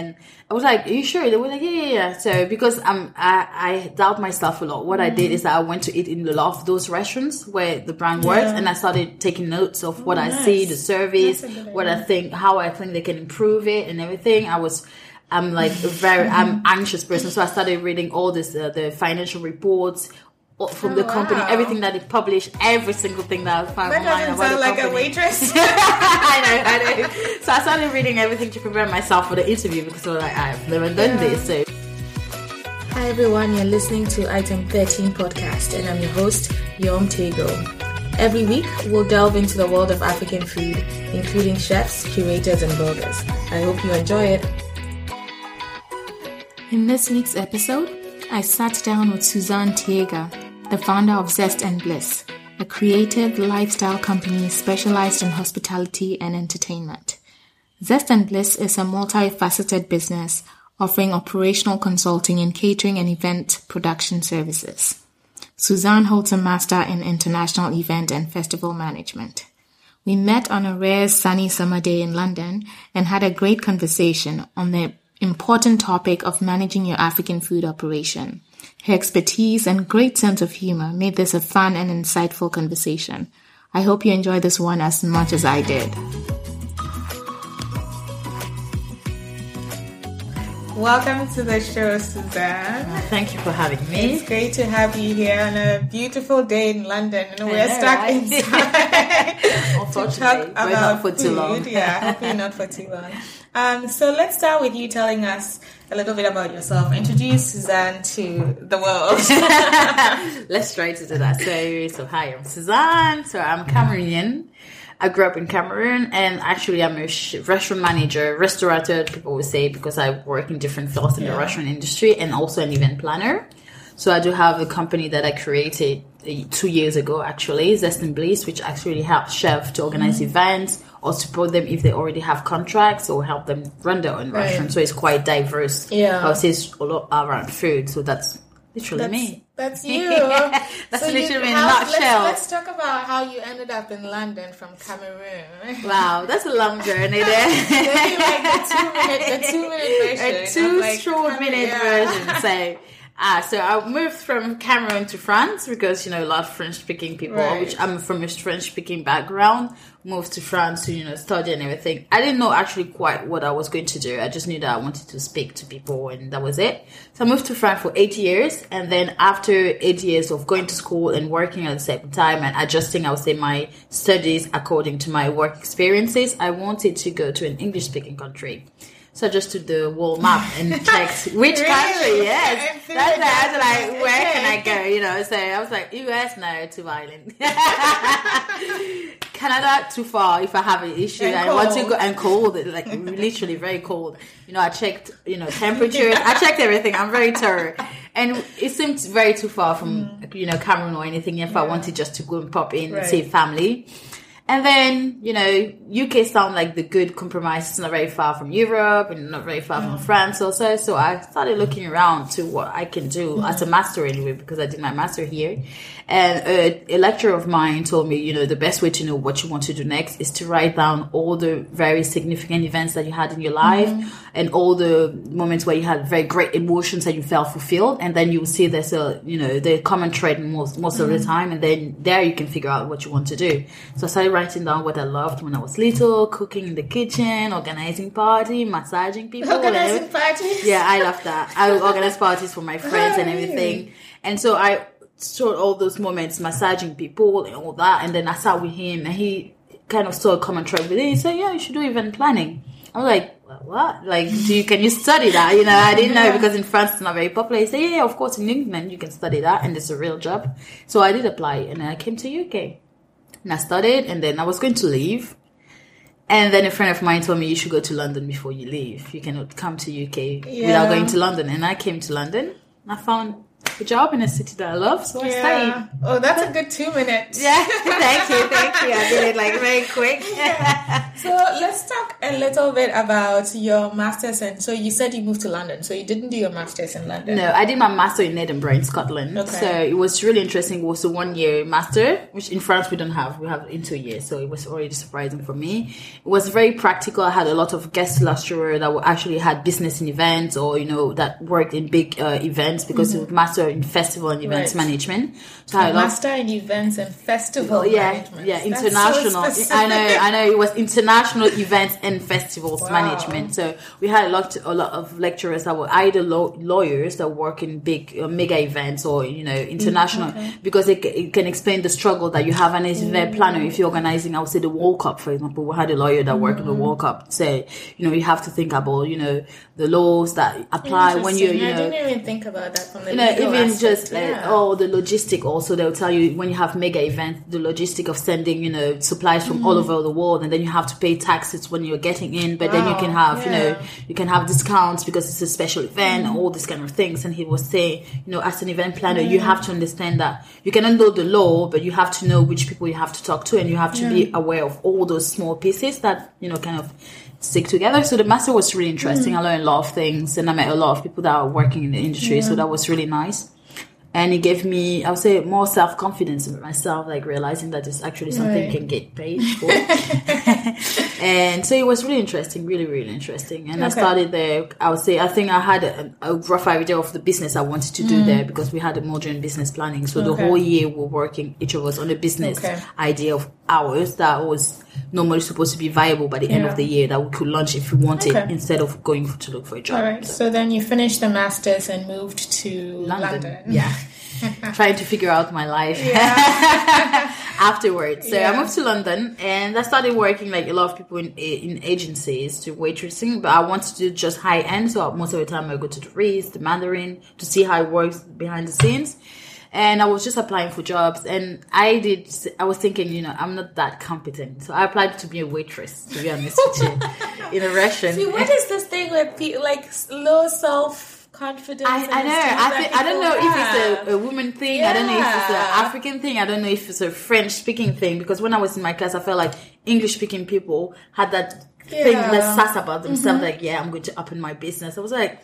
and I was like, "Are you sure?" They were like, "Yeah, yeah, yeah." So because I'm, I, I doubt myself a lot. What I did is that I went to eat in a lot of those restaurants where the brand works, and I started taking notes of what I nice. see, the service, That's a good what I think, how I think they can improve it, and everything. I was. I'm like a very I'm anxious person, so I started reading all this uh, the financial reports all- from the Oh, company, wow. everything that they publish, every single thing that I found That online doesn't about sound the like a waitress. I know, I know. So I started reading everything to prepare myself for the interview because I was like, I've never done this. So Hi everyone, you're listening to Item 13 podcast and I'm your host, Yom Tego. Every week, we'll delve into the world of African food, including chefs, curators, and bloggers. I hope you enjoy it. In this week's episode, I sat down with Suzanne Tiega, the founder of Zest and Bliss, a creative lifestyle company specialized in hospitality and entertainment. Zest and Bliss is a multifaceted business offering operational consulting in catering and event production services. Suzanne holds a master in international event and festival management. We met on a rare sunny summer day in London and had a great conversation on the important topic of managing your African food operation. Her expertise and great sense of humor made this a fun and insightful conversation. I hope you enjoy this one as much as I did. Welcome to the show, Suzanne. Oh, thank you for having me. It's great to have you here on a beautiful day in London, and we're know, stuck right? inside to Unfortunately, talk but about not for food. too long. yeah, hopefully not for too long. Um, so let's start with you telling us a little bit about yourself. Introduce Suzanne to the world. Let's try to do that. So, so hi, I'm Suzanne. So I'm Cameroonian. I grew up in Cameroon, and actually, I'm a restaurant manager, restaurateur. People would say because I work in different fields in the restaurant industry, and also an event planner. So I do have a company that I created uh, two years ago, actually, Zest and Bliss, which actually helps chefs to organize Mm-hmm. events or support them if they already have contracts or help them run their own Right. restaurant. So it's quite diverse. Yeah. I would say it's a lot around food. So that's literally That's, me. that's you. That's you- literally in a nutshell. Let's, let's talk about how you ended up in London from Cameroon. Wow, that's a long journey there. Maybe like the two minute, the two minute version. a two like, short minute version. So, ah, so I moved from Cameroon to France because you know a lot of French speaking people, Right. which I'm from a French speaking background. Moved to France to you know study and everything. I didn't know actually quite what I was going to do. I just knew that I wanted to speak to people, and that was it. So I moved to France for eight years, and then after eight years of going to school and working at the same time and adjusting, I would say my studies according to my work experiences, I wanted to go to an English speaking country. So I just took the world map and checked which Really? country. Yes, that's like I was like, where can I go? You know, so I was like, US, no, too violent. Canada, too far. If I have an issue, And I want to go and cold, like literally very cold. You know, I checked, you know, temperatures. I checked everything. I'm very thorough, and it seemed very too far from mm. you know Cameroon or anything. If I wanted just to go and pop in Right. and see family. And then, you know, UK sound like the good compromise. It's not very far from Europe and not very far from mm. France also. So I started looking around to what I can do mm. as a master anyway, because I did my master here. And a, a lecturer of mine told me, you know, the best way to know what you want to do next is to write down all the very significant events that you had in your life mm-hmm. and all the moments where you had very great emotions and you felt fulfilled. And then you will see there's a, you know, the common thread most, most of the mm-hmm. time. And then there you can figure out what you want to do. So I started writing down what I loved when I was little, cooking in the kitchen, organizing party, massaging people. Organizing parties. Yeah, I love that. I would organize parties for my friends and everything. And so I stored all those moments massaging people and all that. And then I sat with him and he kind of saw a common thread with it. He said, yeah, you should do event planning. I was like, what? Like, do you, can you study that? You know, I didn't know because in France it's not very popular. He said, yeah, of course in England you can study that and it's a real job. So I did apply and then I came to UK and I studied and then I was going to leave. And then a friend of mine told me you should go to London before you leave. You cannot come to UK Yeah. without going to London. And I came to London and I found a job in a city that I love, so I stayed. Oh, that's a good two minutes. Yeah, thank you, thank you. I did it like very quick. yeah. So let's talk a little bit about your masters. And so you said you moved to London, so you didn't do your masters in London. No, I did my master in Edinburgh in Scotland. Okay. So it was really interesting. It was a one year master, which in France we don't have. We have in two years. So it was already surprising for me. It was very practical. I had a lot of guest lecturer that were actually had business in events or, you know, that worked in big uh, events because it was master in festival and events Mm-hmm. Right. management. So I Master in events and festival yeah, management. yeah, That's so international. I know, I know. It was international events and festivals Wow. management. So we had a lot, a lot of lecturers that were either law, lawyers that work in big uh, mega events or you know international because it, it can explain the struggle that you have as event planner. If you're organizing, I would say the World Cup, for example, we had a lawyer that worked in the World Cup. So you know you have to think about you know the laws that apply when you you I didn't even think about that from the you know, even aspect. just like, yeah. oh, the logistic also, they'll tell you when you have mega events, the logistic of sending, you know, supplies from Mm. all over the world, and then you have to pay taxes when you're getting in, but then you can have, you know, you can have discounts because it's a special event, Mm. all these kind of things. And he was saying, you know, as an event planner, you have to understand that you cannot know the law, but you have to know which people you have to talk to, and you have to be aware of all those small pieces that, you know, kind of stick together. So the master was really interesting. Mm. I learned a lot of things and I met a lot of people that are working in the industry. So that was really nice. And it gave me, I would say, more self confidence in myself, like realizing that it's actually something Right. you can get paid for. and so it was really interesting, really, really interesting. And I started there, I would say, I think I had a, a rough idea of the business I wanted to do mm. there because we had a modern business planning. So the whole year we're working, each of us on a business Okay. idea of ours that was normally supposed to be viable by the end of the year that we could launch if we wanted Okay. instead of going to look for a job. All right. So then you finished the masters and moved to London. London. Yeah. Trying to figure out my life afterwards. So Yeah. I moved to London and I started working like a lot of people in in agencies to waitressing, but I wanted to do just high end. So most of the time I go to the Ritz, the Mandarin to see how it works behind the scenes. And I was just applying for jobs, and I did. I was thinking, you know, I'm not that competent, so I applied to be a waitress. To be honest with you, in a restaurant. See, what is this thing with people like low self confidence? I, I know. I, think, I don't know if it's a, a woman thing. I don't know if it's an African thing. I don't know if it's a French speaking thing. Because when I was in my class, I felt like English speaking people had that thing, Yeah. that sass about themselves. Mm-hmm. Like, yeah, I'm going to open my business. I was like,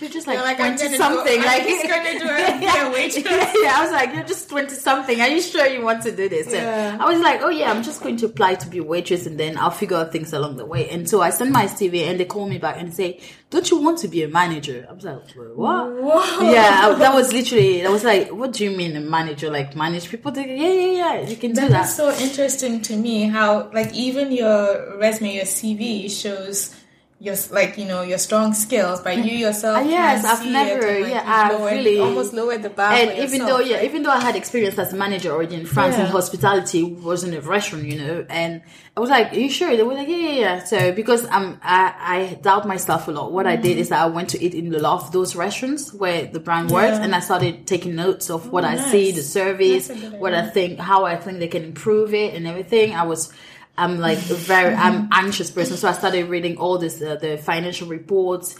you're just like, You're like, I'm 20 gonna something. do- like, just gonna do a waitress. yeah, I was like, you're just 20 something. Are you sure you want to do this? Yeah. I was like, oh yeah, I'm just going to apply to be a waitress and then I'll figure out things along the way. And so I sent my CV and they call me back and say, don't you want to be a manager? I was like, what? Whoa. Yeah, I- that was literally, I was like, what do you mean a manager? Like manage people? They, yeah, yeah, yeah, you can do That that. is so interesting to me. How like even your resume, your CV shows your like you know your strong skills, but you yourself. Uh, yes, I've never- and, like, yeah, I've lowered- really- almost lowered the bar. and even yourself, though yeah even though i had experience as a manager already in france in hospitality was in a restaurant you know and i was like are you sure they were like yeah yeah yeah so because um i i doubt myself a lot what i Mm. did is that i went to eat in a lot of those restaurants where the brand works Yeah. and i started taking notes of what Oh, i see the service That's a good what i think how i think they can improve it and everything i was I'm like a very I'm anxious person, so I started reading all this uh, the financial reports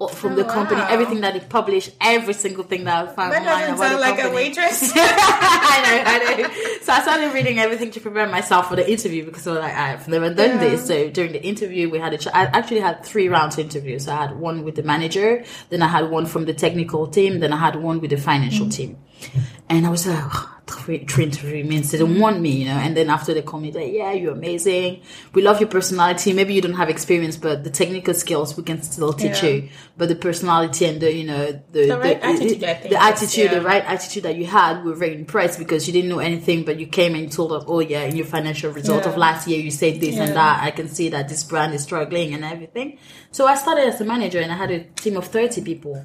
uh, from the Oh, company, wow. everything that they publish, every single thing that I found that doesn't sound the like a waitress. I know, I know. So I started reading everything to prepare myself for the interview because I was like, I've never done Yeah. this. So during the interview, we had a. Ch- I actually had three rounds of interviews. I had one with the manager, then I had one from the technical team, then I had one with the financial Mm. team. And I was like, oh, three, three interview means they don't want me, you know. And then after they call me, like, yeah, you're amazing. We love your personality. Maybe you don't have experience, but the technical skills we can still teach Yeah. you. But the personality and the, you know, the The right attitude, I think, the is- attitude, the right attitude that you had, we were very impressed because you didn't know anything, but you came and told us, oh yeah, in your financial result of last year, you said this Yeah. and that. I can see that this brand is struggling and everything. So I started as a manager and I had a team of 30 people.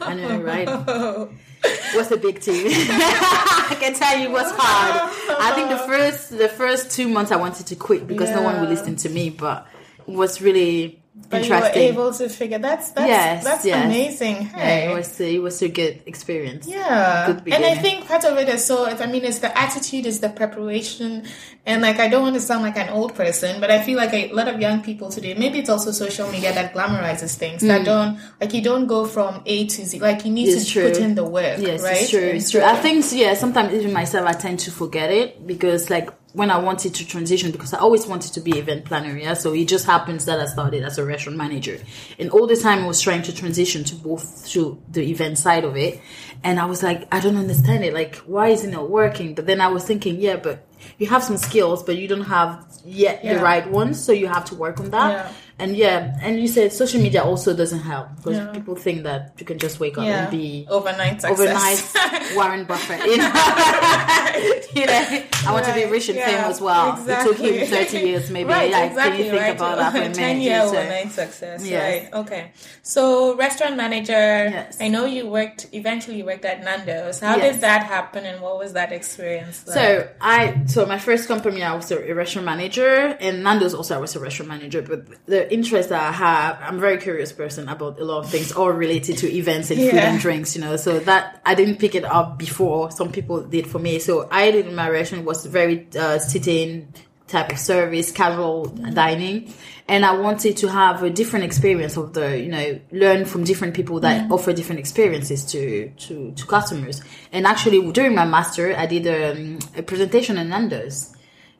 I know, right? Was a big team. I can tell you it was hard. I think the first, the first two months I wanted to quit because no one would Yeah. listen to me, but it was really, But you were able to figure that's that's Yes, that's yes. amazing. Yeah, Hey. it was it was a good experience. Yeah, Good and I think part of it is so. I mean, it's the attitude, is the preparation, and like I don't want to sound like an old person, but I feel like a lot of young people today. Maybe it's also social media that glamorizes things that don't like you don't go from A to Z. Like you need Mm. It's to true. put in the work. Yes, right? it's true. And It's true. I think yeah. Sometimes even myself, I tend to forget it because like when I wanted to transition, because I always wanted to be event planner. Yeah, so it just happens that I started as a restaurant manager, and all the time I was trying to transition to both to the event side of it, and I was like, I don't understand it. Like, why isn't it working? But then I was thinking, yeah, but you have some skills, but you don't have yet Yeah. the right ones, so you have to work on that. Yeah. And yeah, and you said social media also doesn't help because Yeah. people think that you can just wake up yeah, and be overnight success. overnight Warren Buffett. You know, you know I want to be rich and yeah, famous. Well, it took him thirty years, maybe. Right, like, exactly, can you think right? about that for a Ten year overnight success. Yes. Right. Okay. So restaurant manager. Yes. I know you worked. Eventually, you worked at Nando's. How Yes. did that happen, and what was that experience? Like? So I so my first company I was a restaurant manager and Nando's also I was a restaurant manager. But the interest that I have, I'm a very curious person about a lot of things, all related to events and food and drinks. You know, so that I didn't pick it up before. Some people did for me. So I did in my restaurant was very uh, sitting type of service, casual dining. And I wanted to have a different experience of the, you know, learn from different people that offer different experiences to, to, to customers. And actually during my master, I did um, a presentation on Nando's.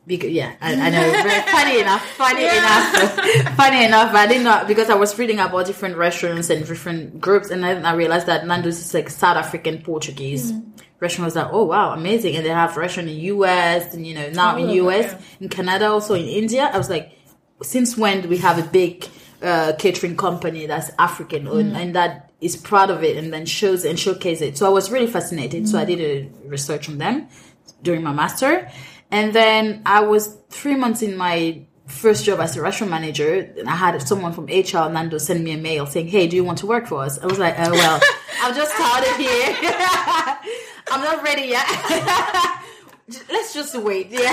Because yeah, I, I know. Funny enough, funny enough, funny enough. I didn't know because I was reading about different restaurants and different groups, and then I realized that Nando's is like South African Portuguese mm. restaurant. I was like, oh wow, amazing! And they have restaurant in the US, and you know now in Oh, US, okay. in Canada, also in India. I was like, since when do we have a big uh, catering company that's African owned mm. and that is proud of it and then shows and showcases it? So I was really fascinated. So I mm. did a research on them during my master, and then I was three months in my first job as a restaurant manager. And I had someone from HR Nando send me a mail saying, "Hey, do you want to work for us?" I was like, "Oh well, I've just started here. I'm not ready yet." Let's just wait. Yeah,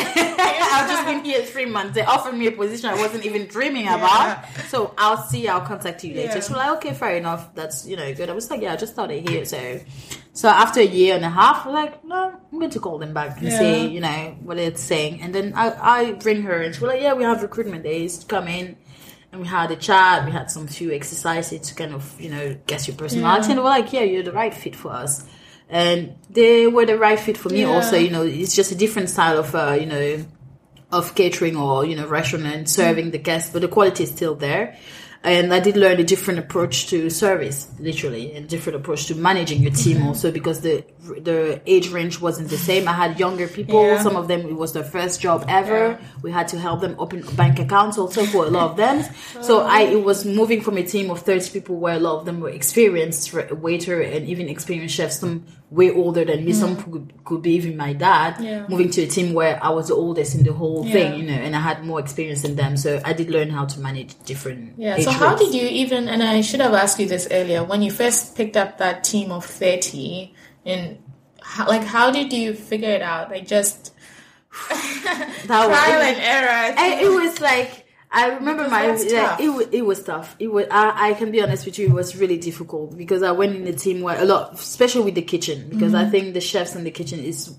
I've just been here three months. They offered me a position I wasn't even dreaming about. So I'll see. I'll contact you later. Yeah. So like, okay, fair enough. That's you know good. I was like, yeah, I just started here. So, so after a year and a half, I'm like, no, I'm going to call them back and Yeah. see, you know, what it's saying. And then I, I bring her and she's like, yeah, we have recruitment days. Come in. And we had a chat. We had some few exercises to kind of, you know, guess your personality. Yeah. And were like, yeah, you're the right fit for us. And they were the right fit for me Yeah. also. You know, it's just a different style of, uh, you know, of catering or you know restaurant and serving the guests, but the quality is still there. And I did learn a different approach to service, literally, and different approach to managing your team mm-hmm. also because the the age range wasn't the same. I had younger people; Yeah. some of them it was their first job ever. We had to help them open bank accounts also for a lot of them. So oh. I it was moving from a team of thirty people where a lot of them were experienced waiter and even experienced chefs, some way older than me, some mm. could, could be even my dad. Yeah. Moving to a team where I was the oldest in the whole Yeah. thing, you know, and I had more experience than them. So I did learn how to manage different. Yeah. So how did you even? And I should have asked you this earlier. When you first picked up that team of thirty, and how, like, how did you figure it out? Like just that trial was, and error. It was like I remember my yeah, it was it was tough. It was I, I can be honest with you, it was really difficult because I went in a team where a lot, especially with the kitchen, because Mm-hmm. I think the chefs in the kitchen is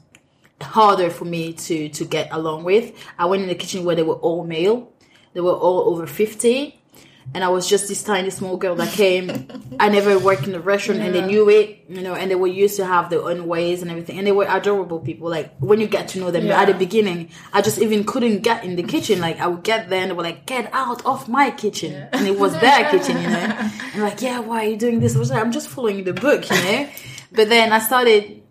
harder for me to to get along with. I went in the kitchen where they were all male, they were all over fifty. And I was just this tiny small girl that came. I never worked in a restaurant, and they knew it, you know. And they were used to have their own ways and everything. And they were adorable people. Like when you get to know them Yeah. at the beginning, I just even couldn't get in the kitchen. Like I would get there and they were like, "Get out of my kitchen," and it was their kitchen, you know. And like, yeah, why are you doing this? I was like, I'm just following the book, you know. But then I started.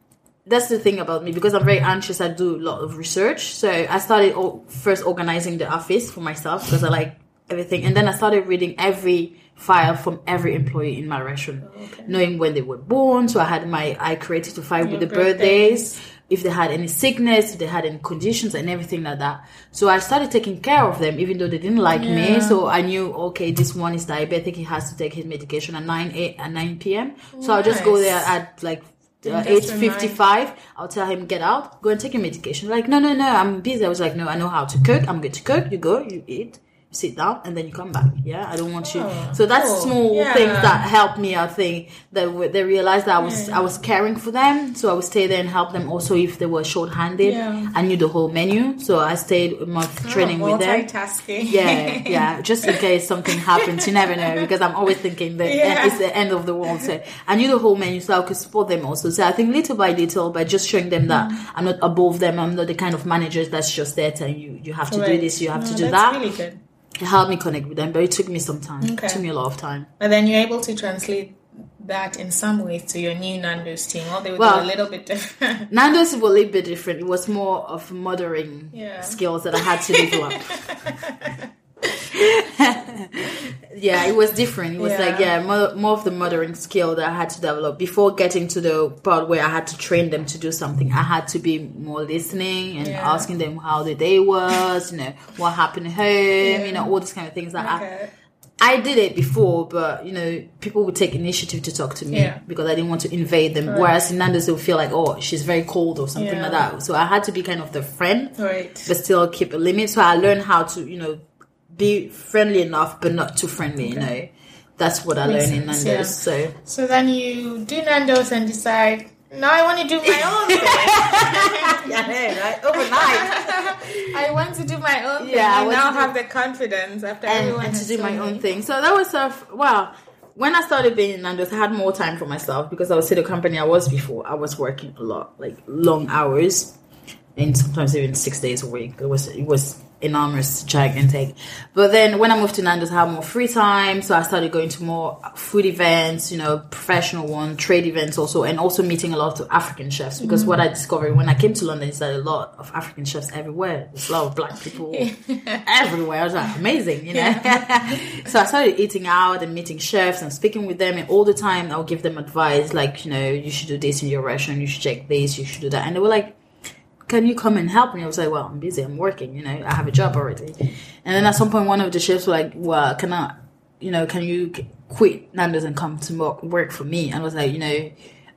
That's the thing about me because I'm very anxious. I do a lot of research, so I started first organizing the office for myself because I like everything, and then I started reading every file from every employee in my restaurant, knowing when they were born. So I had my I created a file with the birthdays. birthdays if they had any sickness, if they had any conditions and everything like that. So I started taking care of them even though they didn't like Yeah. me. So I knew, okay, this one is diabetic. He has to take his medication at 9, 8, at 9 p.m. So I'll just go there at like uh, Just 8.55. I'll tell him, get out, go and take your medication. Like, no, no, no, I'm busy. I was like, no, I know how to cook. I'm good to cook. You go, you eat. Sit down and then you come back. Yeah, I don't want you. Oh, So that's cool. small Yeah. things that helped me. I think that w- they realized that I was I was caring for them, so I would stay there and help them. Also, if they were short-handed, Yeah. I knew the whole menu, so I stayed a month training oh, with them. Yeah, yeah, just in case something happens, you never know because I'm always thinking that Yeah. it's the end of the world. So I knew the whole menu, so I could support them also. So I think little by little, by just showing them that Mm. I'm not above them, I'm not the kind of manager that's just there telling you you have to do this, you have No, to do that. really. It helped me connect with them, but it took me some time. Okay. It took me a lot of time. But then you're able to translate that in some ways to your new Nando's team, or they would Well- a little bit different. Nando's was a little bit different. It was more of mothering Yeah. skills that I had to develop. yeah, it was different. It was Yeah. like yeah, more, more of the mothering skill that I had to develop before getting to the part where I had to train them to do something. I had to be more listening and Yeah. asking them how the day was, you know, what happened at home, you know, all these kind of things that I okay. I did it before, but you know, people would take initiative to talk to me Yeah. because I didn't want to invade them. Whereas in Nando's, would feel like, oh, she's very cold or something Yeah. like that. So I had to be kind of the friend, Right. but still keep a limit. So I learned how to, you know, be friendly enough, but not too friendly. You know, that's what I Makes learned in Nando's. yeah. So So then you do Nando's and decide, now I want to do my own thing. yeah, right overnight. I want to do my own thing. Yeah, I I now have the confidence after and, everyone and to do my told own thing. So that was a well. When I started being in Nando's, I had more time for myself because I was at the company I was before. I was working a lot, like long hours, and sometimes even six days a week. It was it was enormous, gigantic. But then when I moved to Nando's, I had more free time, so I started going to more food events, you know, professional one, trade events also, and also meeting a lot of African chefs. Because what I mm. discovered when I came to London is that a lot of African chefs everywhere. There's a lot of black people everywhere. I was like, amazing, you know. so I started eating out and meeting chefs and speaking with them, and all the time I'll give them advice like, you know, you should do this in your restaurant, you should check this, you should do that, and they were like, can you come and help me? I was like, well, I'm busy, I'm working, you know, I have a job already. And then at some point, one of the chefs were like, well, can I, you know, can you quit Nando's and come to work, for me? And I was like, you know,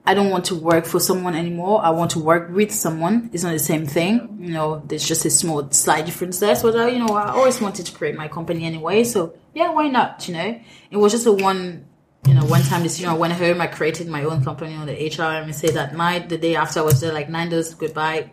I don't want to work for someone anymore. I want to work with someone. It's not the same thing. You know, there's just a small, slight difference there. So, you know, I always wanted to create my company anyway. So, yeah, why not? You know, it was just a one, you know, one time decision. I went home, I created my own company on the HR and say that night, the day after I was there, like, Nando's, goodbye.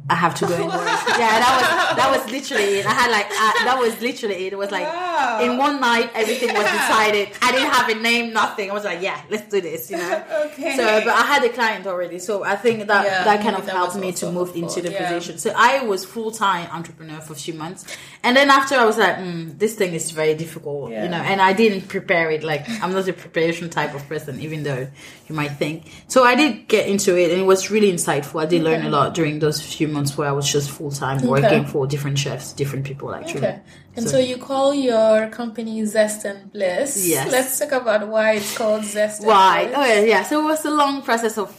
I have to go and work. yeah, that was that was literally it. I had like uh, that was literally it. It was like Wow. in one night everything was decided. I didn't have a name, nothing. I was like, yeah, let's do this, you know. Okay. So, but I had a client already, so I think that Yeah, that kind of that helped me to move helpful, into the yeah. position. So I was full time entrepreneur for a few months, and then after I was like, mm, this thing is very difficult, Yeah. you know. And I didn't prepare it. Like I'm not a preparation type of person, even though you might think. So I did get into it, and it was really insightful. I did learn a lot during those few months where I was just full time working for different chefs, different people actually. Okay. And so, you call your company Zest and Bliss. Yes. Let's talk about why it's called Zest and Right. Bliss. Oh yeah, yeah. So it was a long process of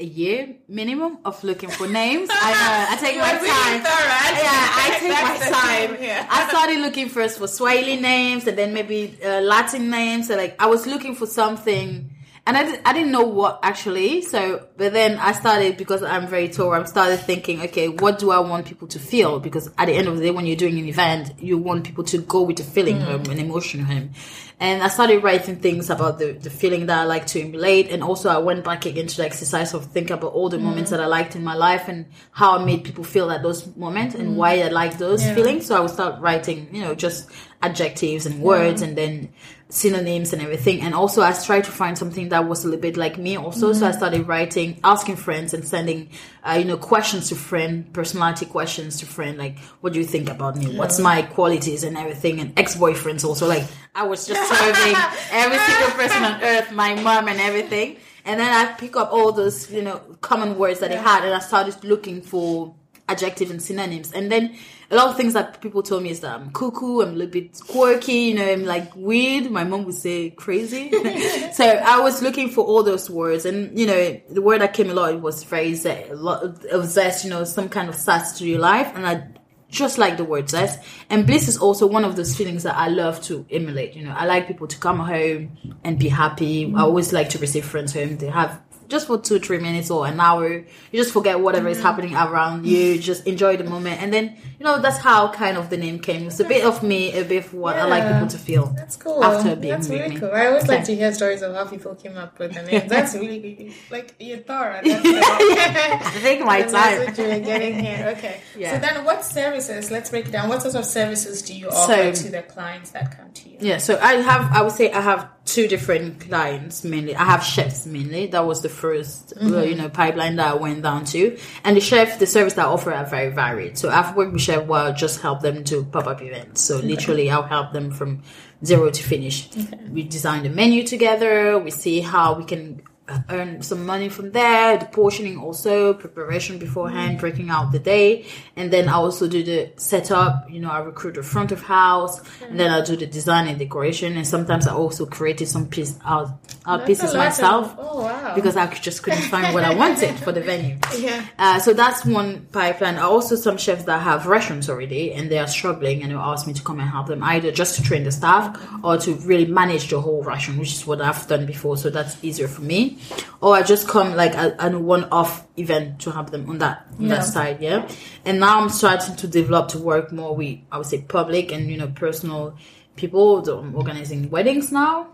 a year minimum of looking for names. I know. I take my time. thorough. Yeah, I take That's my time. yeah. I started looking first for Swahili names and then maybe uh, Latin names. So like I was looking for something. And I, did, I didn't know what actually. So, but then I started because I'm very tall. I started thinking, okay, what do I want people to feel? Because at the end of the day, when you're doing an event, you want people to go with a feeling hmm. home, an emotion home. And I started writing things about the, the feeling that I like to emulate. And also I went back again to the exercise of thinking about all the moments hmm. that I liked in my life and how I made people feel at those moments and why I like those Yeah. feelings. So I would start writing, you know, just adjectives and words and then synonyms and everything. And also I tried to find something that was a little bit like me also. So I started writing, asking friends and sending, uh, you know, questions to friend, personality questions to friend, like, what do you think about me? What's my qualities and everything? And ex-boyfriends also, like, I was just serving every single person on earth, my mom and everything. And then I pick up all those, you know, common words that they had and I started looking for adjectives and synonyms. And then a lot of things that people told me is that I'm cuckoo, I'm a little bit quirky, you know, I'm like weird. My mom would say crazy. so I was looking for all those words. And, you know, the word that came a lot was very zest, uh, a lot of zest, you know, some kind of sass to your life. And I just like the word zest. And bliss is also one of those feelings that I love to emulate. You know, I like people to come home and be happy. I always like to receive friends home. They have just for two, three minutes or an hour. You just forget whatever is mm. happening around you. Mm. Just enjoy the moment, and then you know that's how kind of the name came. It's a bit of me, a bit of what I like people to feel. That's cool. After being That's really me. cool. I always like to hear stories of how people came up with the name. That's really. Like you're thorough. That's I Take my time. That's what you're getting here. Okay. Yeah. So then, what services? Let's break it down. What sort of services do you offer So- to the clients that come to you? Yeah, so I have, I would say I have two different clients mainly. I have chefs mainly. That was the 1st uh, Mm-hmm. you know, pipeline that I went down to. And the chef, the service that I offer are very varied. So I've worked with chef where I'll just help them do pop-up events. So literally I'll help them from zero to finish. We design the menu together. We see how we can earn some money from there. The portioning also, preparation beforehand, breaking out the day. And then I also do the setup. You know, I recruit the front of house and then I do the design and decoration. And sometimes I also created some piece out, out pieces myself of- oh wow. because I just couldn't find what I wanted for the venue. yeah. Uh, so that's one pipeline. I Also, some chefs that have restaurants already and they are struggling and they ask me to come and help them either just to train the staff or to really manage the whole restaurant, which is what I've done before. So that's easier for me. Or I just come like a, a one-off event to help them on that on Yeah. that side, yeah. And now I'm starting to develop to work more with I would say public and you know personal people. So I'm organizing weddings now.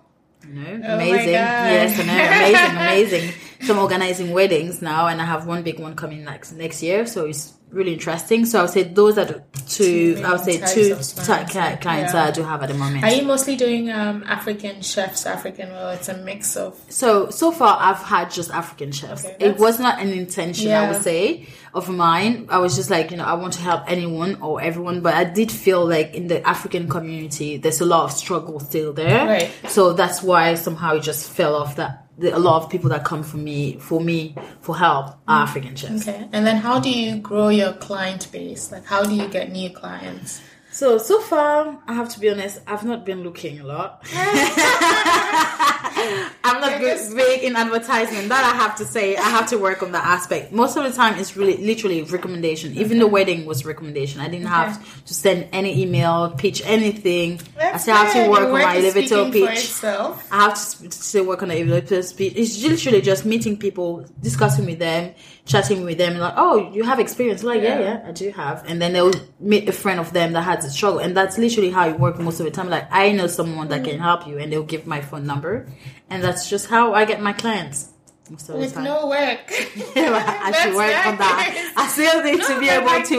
You know, Oh amazing. Yes, I know, amazing, amazing. So I'm organizing weddings now, and I have one big one coming next next year. So it's really interesting. So I would say those are the two. I would say two clients, clients yeah. that I do have at the moment. Are you mostly doing um, African chefs, African? Well, it's a mix of. So so far, I've had just African chefs. Okay, it was not an intention, I would say, of mine. I was just like, you know, I want to help anyone or everyone, but I did feel like in the African community, there's a lot of struggle still there. Right. So that's why somehow it just fell off that. The, a lot of people that come for me for me for help are mm. African chefs. Okay. And then, how do you grow your client base? Like, how do you get new clients? So so far, I have to be honest, I've not been looking a lot. I'm not good, big in advertisement. That I have to say, I have to work on that aspect. Most of the time, it's really literally recommendation. Even the wedding was recommendation. I didn't have to send any email, pitch anything. I still have to work on my elevator pitch. I have to still work on the elevator speech. It's literally just meeting people, discussing with them, chatting with them, like, oh, you have experience. Like, yeah, Yeah. yeah, I do have. And then they'll meet a friend of them that has a struggle. And that's literally how it works most of the time. Like, I know someone that can mm. help you, and they'll give my phone number. And that's just how I get my clients. The With no work. I should work on that. I still need to be able like- to,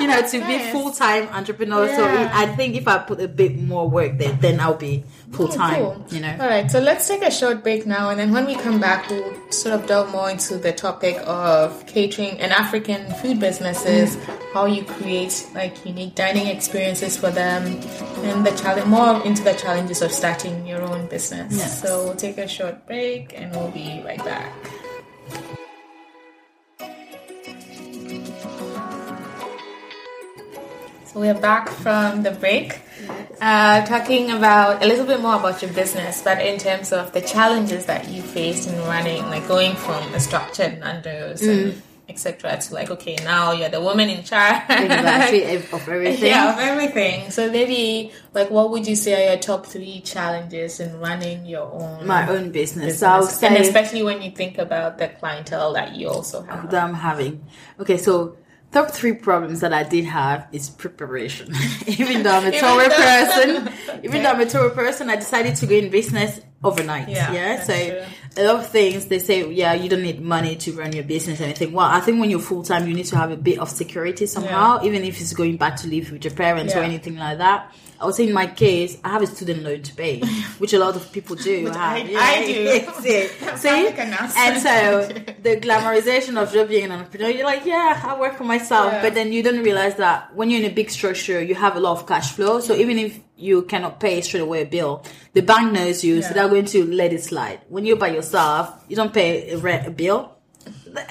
you know, to be full time entrepreneur. So I think if I put a bit more work there, then I'll be full time. Oh, Cool. You know. All right, so let's take a short break now, and then when we come back, we'll sort of delve more into the topic of catering and African food businesses, how you create like unique dining experiences for them, and the challenge more into the challenges of starting your own business. Yes. So we'll take a short break, and we'll be right back. So we're back from the break, uh, talking about a little bit more about your business, but in terms of the challenges that you faced in running, like going from a structured Nando's and etc. to like, okay, now you're the woman in charge. exactly of of everything. Yeah, of everything. So maybe, like, what would you say are your top three challenges in running your own My own business. business? So and especially when you think about the clientele that you also have. that I'm having. Okay, so top three problems that I did have is preparation. even though I'm a tour person, even though I'm a tour person, I decided to go in business overnight. Yeah, Yeah, so true. a lot of things they say, yeah, you don't need money to run your business or anything. Well, I think when you're full time, you need to have a bit of security somehow, even if it's going back to live with your parents or anything like that. I would say in my case, I have a student loan to pay, which a lot of people do. I- I do. See, Sounds see? like and so the glamorization of just being an entrepreneur, you're like, yeah, I work for myself, Yeah. but then you don't realize that when you're in a big structure, you have a lot of cash flow. So even if you cannot pay straight away a bill, the bank knows you, so they're going to let it slide. When you're by yourself, you don't pay a rent a bill.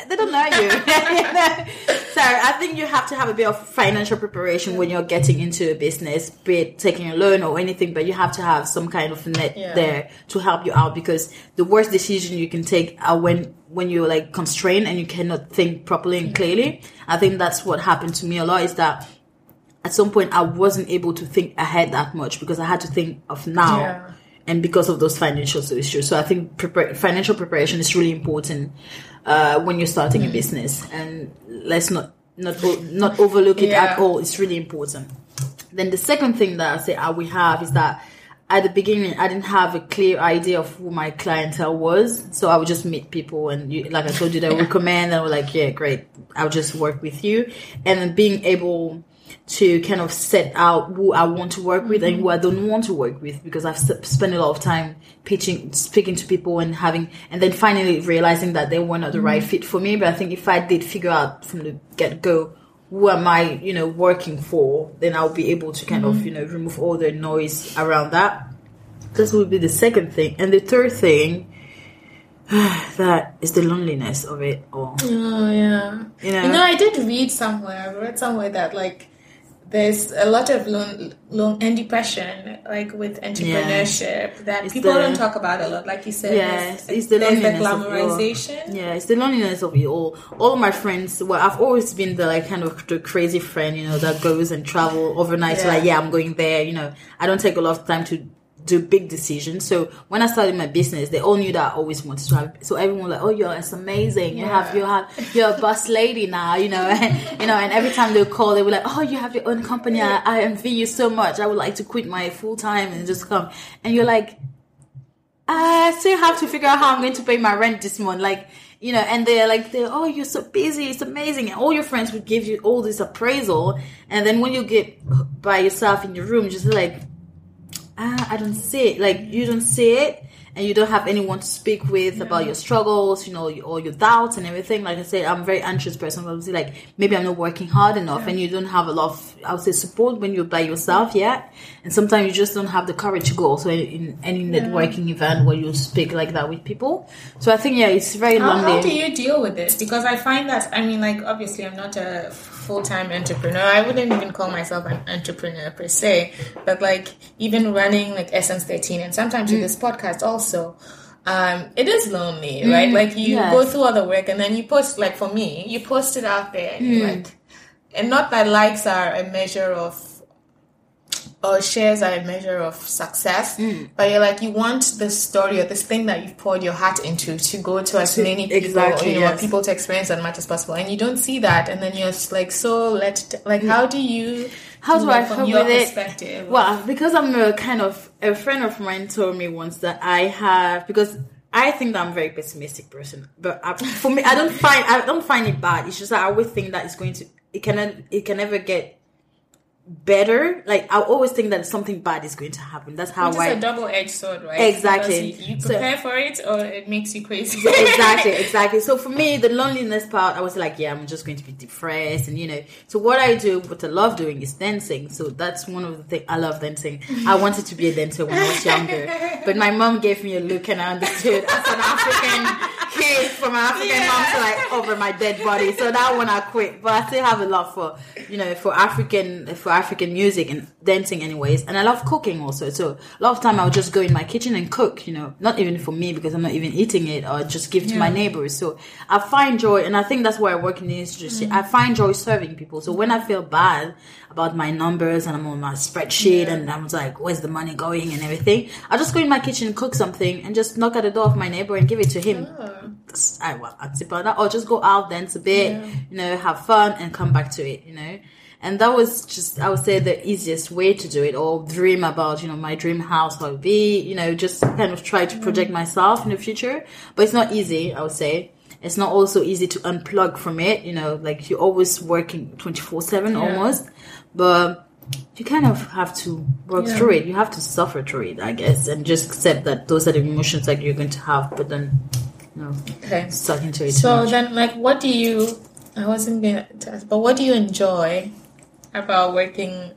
They don't know you. so I think you have to have a bit of financial preparation when you're getting into a business, be it taking a loan or anything, but you have to have some kind of net Yeah. there to help you out because the worst decision you can take are when when you're like constrained and you cannot think properly and clearly. I think that's what happened to me a lot is that at some point I wasn't able to think ahead that much because I had to think of now. Yeah. and because of those financial issues. So I think prepar- financial preparation is really important uh, when you're starting Mm. a business, and let's not not not overlook it at all. It's really important. Then the second thing that I say I we have is that at the beginning I didn't have a clear idea of who my clientele was, so I would just meet people and you, like I told you, they would recommend and we're like, yeah, great, I'll just work with you, and then being able to kind of set out who I want to work with and who I mm-hmm. don't want to work with because I've spent a lot of time pitching, speaking to people and having, and then finally realizing that they were not the right mm-hmm. fit for me. But I think if I did figure out from the get go who am I, you know, working for, then I'll be able to kind of, mm-hmm. you know, remove all the noise around that. This would be the second thing. And the third thing, that is the loneliness of it all. Oh yeah. You know? You know, I did read somewhere. I read somewhere that like there's a lot of lone and depression, like with entrepreneurship, that It's people the- don't talk about a lot. Like you said, Yes, there's, it's the there's the loneliness of glamorization. Yeah, it's the loneliness of it all. All my friends, well, I've always been the like kind of the crazy friend, you know, that goes and travel overnight. So like, yeah, I'm going there. You know, I don't take a lot of time to do big decisions. So when I started my business, they all knew that I always wanted to have. So everyone like, oh, you're it's amazing. You have you have you're a boss lady now. You know, and, you know, and every time they call, they were like, oh, you have your own company. I, I envy you so much. I would like to quit my full time and just come. And you're like, I still have to figure out how I'm going to pay my rent this month. Like, you know, and they're like, they're, oh, you're so busy. It's amazing. And all your friends would give you all this appraisal. And then when you get by yourself in your room, just like, ah, I don't see it. Like, you don't see it. And you don't have anyone to speak with about your struggles, you know, or your doubts and everything. Like I said, I'm a very anxious person. Say, like, maybe I'm not working hard enough, and you don't have a lot of, I would say, support when you're by yourself yet. And sometimes you just don't have the courage to go also in, in any networking event where you speak like that with people. So I think, yeah, it's very How, lonely. how do you deal with this? Because I find that I mean, like, obviously, I'm not a full time entrepreneur. I wouldn't even call myself an entrepreneur per se, but like, even running like Essence 13, and sometimes Mm. with this podcast also. Um, it is lonely, right? Like you yes. go through all the work and then you post, like for me, you post it out there, and Mm. like, and not that likes are a measure of or shares are a measure of success, Mm. but you're like you want the story or this thing that you've poured your heart into to go to as many people, exactly, you know, yes. people to experience as much as possible, and you don't see that, and then you're just like so let like how do you How do I from your with it? perspective? Well, because I'm a kind of a friend of mine told me once that I have because I think that I'm a very pessimistic person, but I, for me, I don't find I don't find it bad. It's just that I always think that it's going to it cannot it can never get better. Like I always think that something bad is going to happen. That's how Which I is a double edged sword, right? Exactly. Because You, you So- prepare for it, or it makes you crazy. exactly, exactly. So for me, the loneliness part, I was like, yeah, I'm just going to be depressed, and you know. So what I do, what I love doing, is dancing. So that's one of the things I love dancing. I wanted to be a dancer when I was younger, but my mom gave me a look, and I understood as an African from an African mom to like over my dead body. So that one I quit, but I still have a love for you know for African for African music and dancing, anyways. And I love cooking also. So a lot of time I'll just go in my kitchen and cook. You know, not even for me because I'm not even eating it, or just give to my neighbors. So I find joy, and I think that's why I work in the industry. Mm. I find joy serving people. So when I feel bad about my numbers and I'm on my spreadsheet and I'm like, where's the money going and everything, I just go in my kitchen, cook something, and just knock at the door of my neighbor and give it to him. Oh. I well, I'd tip on that, or just go out, dance a bit, you know, have fun, and come back to it, you know. And that was just, I would say, the easiest way to do it, or dream about, you know, my dream house will be, you know, just kind of try to mm. project myself in the future. But it's not easy, I would say. It's not also easy to unplug from it, you know, like you're always working 24 7 almost. But you kind of have to work through it. You have to suffer through it, I guess, and just accept that those are the emotions that you're going to have, but then, know, okay. stuck into it. So then, like, what do you? I wasn't going to ask, but what do you enjoy about working,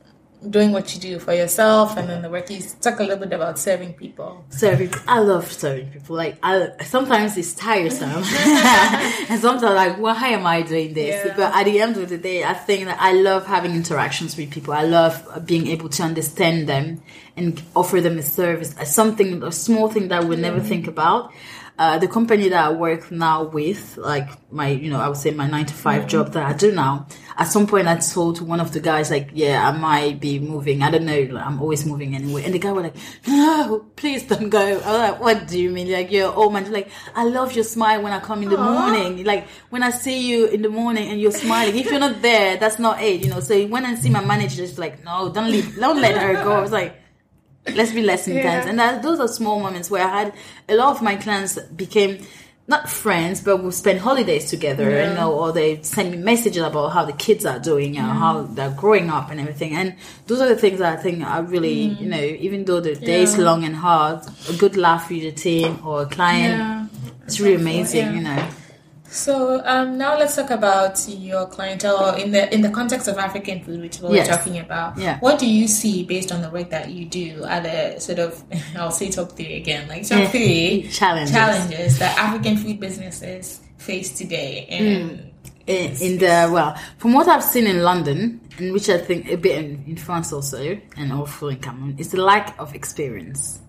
doing what you do for yourself, and then the work you talk a little bit about serving people. serving I love serving people. Like I sometimes it's tiresome. and sometimes like, why am I doing this? Yeah. But at the end of the day, I think that I love having interactions with people. I love being able to understand them and offer them a service, something, a small thing that we never mm. think about. Uh, the company that I work now with, like my, you know, I would say my nine to 5 job that I do now, at some point I told one of the guys, like, yeah, I might be moving. I don't know. Like, I'm always moving anyway. And the guy was like, no, please don't go. I was like, what do you mean? Like, you're old man. Like, I love your smile when I come in the morning. Like, when I see you in the morning and you're smiling, if you're not there, that's not it, you know. So when I see my manager, just like, no, don't leave, don't let her go. I was like, let's be less intense. Yeah. And that, those are small moments where I had a lot of my clients became not friends, but we'll spend holidays together, Yeah. you know, or they send me messages about how the kids are doing, you know, how they're growing up and everything. And those are the things that I think are really, you know, even though the day is long and hard, a good laugh with a team or a client, Yeah. it's really amazing, Yeah. you know. So um, now let's talk about your clientele in the in the context of African food, which is what Yes. we're talking about. Yeah. What do you see based on the work that you do at a sort of I'll say top three again, like top three Challenges. challenges that African food businesses face today? And in, in the well from what i've seen in london and which i think a bit in, in france also and also in cameroon is the lack of experience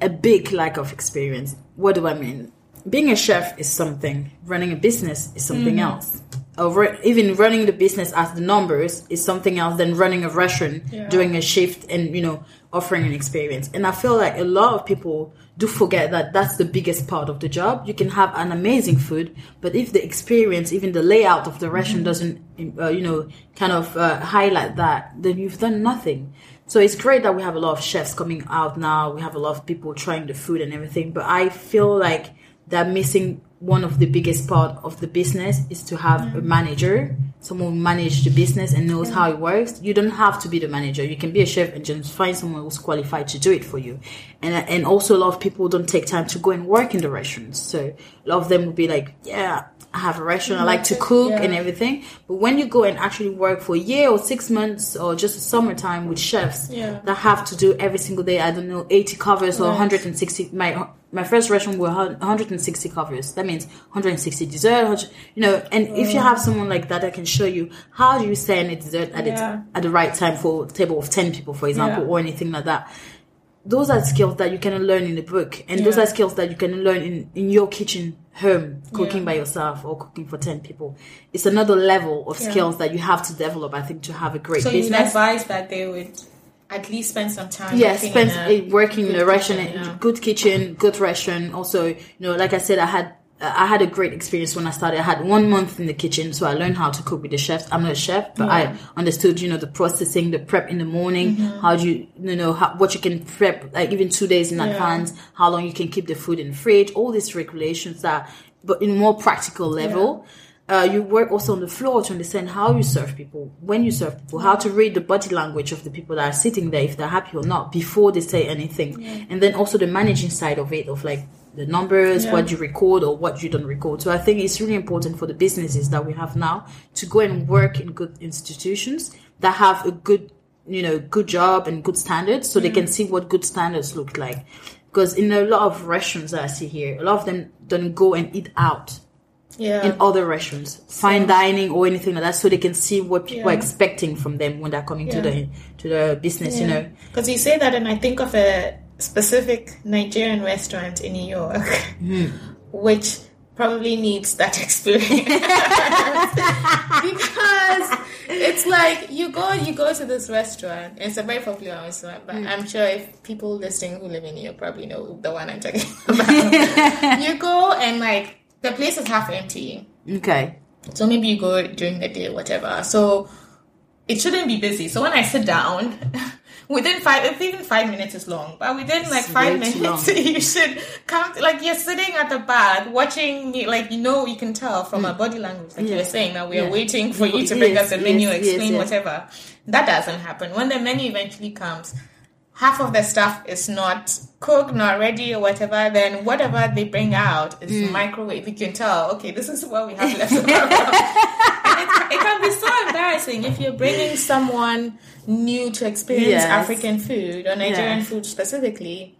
a big lack of experience what do i mean being a chef is something. Running a business is something else. Or even running the business as the numbers is something else than running a restaurant Yeah. doing a shift and you know offering an experience. And i feel like a lot of people do forget that that's the biggest part of the job. You can have an amazing food but if the experience even the layout of the restaurant doesn't uh, you know kind of uh, highlight that then you've done nothing. So it's great that we have a lot of chefs coming out now. We have a lot of people trying the food and everything but i feel like they're missing one of the biggest part of the business is to have a mm. manager someone who manage the business and knows how it works you don't have to be the manager you can be a chef and just find someone who's qualified to do it for you and and also a lot of people don't take time to go and work in the restaurants so a lot of them will be like yeah I have a restaurant. I like to cook Yeah. and everything. But when you go and actually work for a year or six months or just a summertime with chefs Yeah. that have to do every single day, I don't know, 80 covers or 160. My my first restaurant were 160 covers. That means 160 dessert. 100 You know, and if you mm. have someone like that that can show you how do you send a dessert at Yeah. it at the right time for a table of 10 people, for example, Yeah. or anything like that those are skills that you can learn in the book and those are skills that you can learn in, in your kitchen home cooking Yeah. by yourself or cooking for 10 people it's another level of Yeah. skills that you have to develop i think to have a great so you business advise that they would at least spend some time. yeah spend a working in a restaurant kitchen, yeah. good kitchen good restaurant also you know like i said i had I had a great experience when I started. I had one month in the kitchen, so I learned how to cook with the chefs. I'm not a chef, but I understood, you know, the processing, the prep in the morning, Mm-hmm. how do you, you know, how, what you can prep, like even two days in Yeah. advance, how long you can keep the food in the fridge, all these regulations that, but in more practical level. Uh, you work also on the floor to understand how you serve people, when you serve people, how to read the body language of the people that are sitting there, if they're happy or not, before they say anything. And then also the managing side of it, of like the numbers, Yeah. what you record or what you don't record. So I think it's really important for the businesses that we have now to go and work in good institutions that have a good, you know, good job and good standards so they can see what good standards look like. Because in a lot of restaurants that I see here, a lot of them don't go and eat out Yeah. in other restaurants, fine dining or anything like that, so they can see what people Yeah. are expecting from them when they're coming to the to the business. You know, Because you say that, and I think of a specific Nigerian restaurant in New York, Hmm. which probably needs that experience because it's like you go you go to this restaurant. It's a very popular restaurant, but I'm sure if people listening who live in New York probably know the one I'm talking about. you go and like the place is half empty. okay, So maybe you go during the day, whatever. So it shouldn't be busy. So when I sit down, within five, if even five minutes is long, but within like It's five minutes, you should come. Like you're sitting at the bar watching me. Like you know, you can tell from our body language, like you were saying, that we are Yeah. waiting for you to bring Yes, us a menu, yes, explain whatever. That doesn't happen. When the menu eventually comes. Half of the stuff is not cooked, not ready, or whatever. Then whatever they bring out is Mm. microwave. You can tell, okay, this is what we have left over. It, it can be so embarrassing if you're bringing someone new to experience Yes. African food or Nigerian Yeah. food specifically.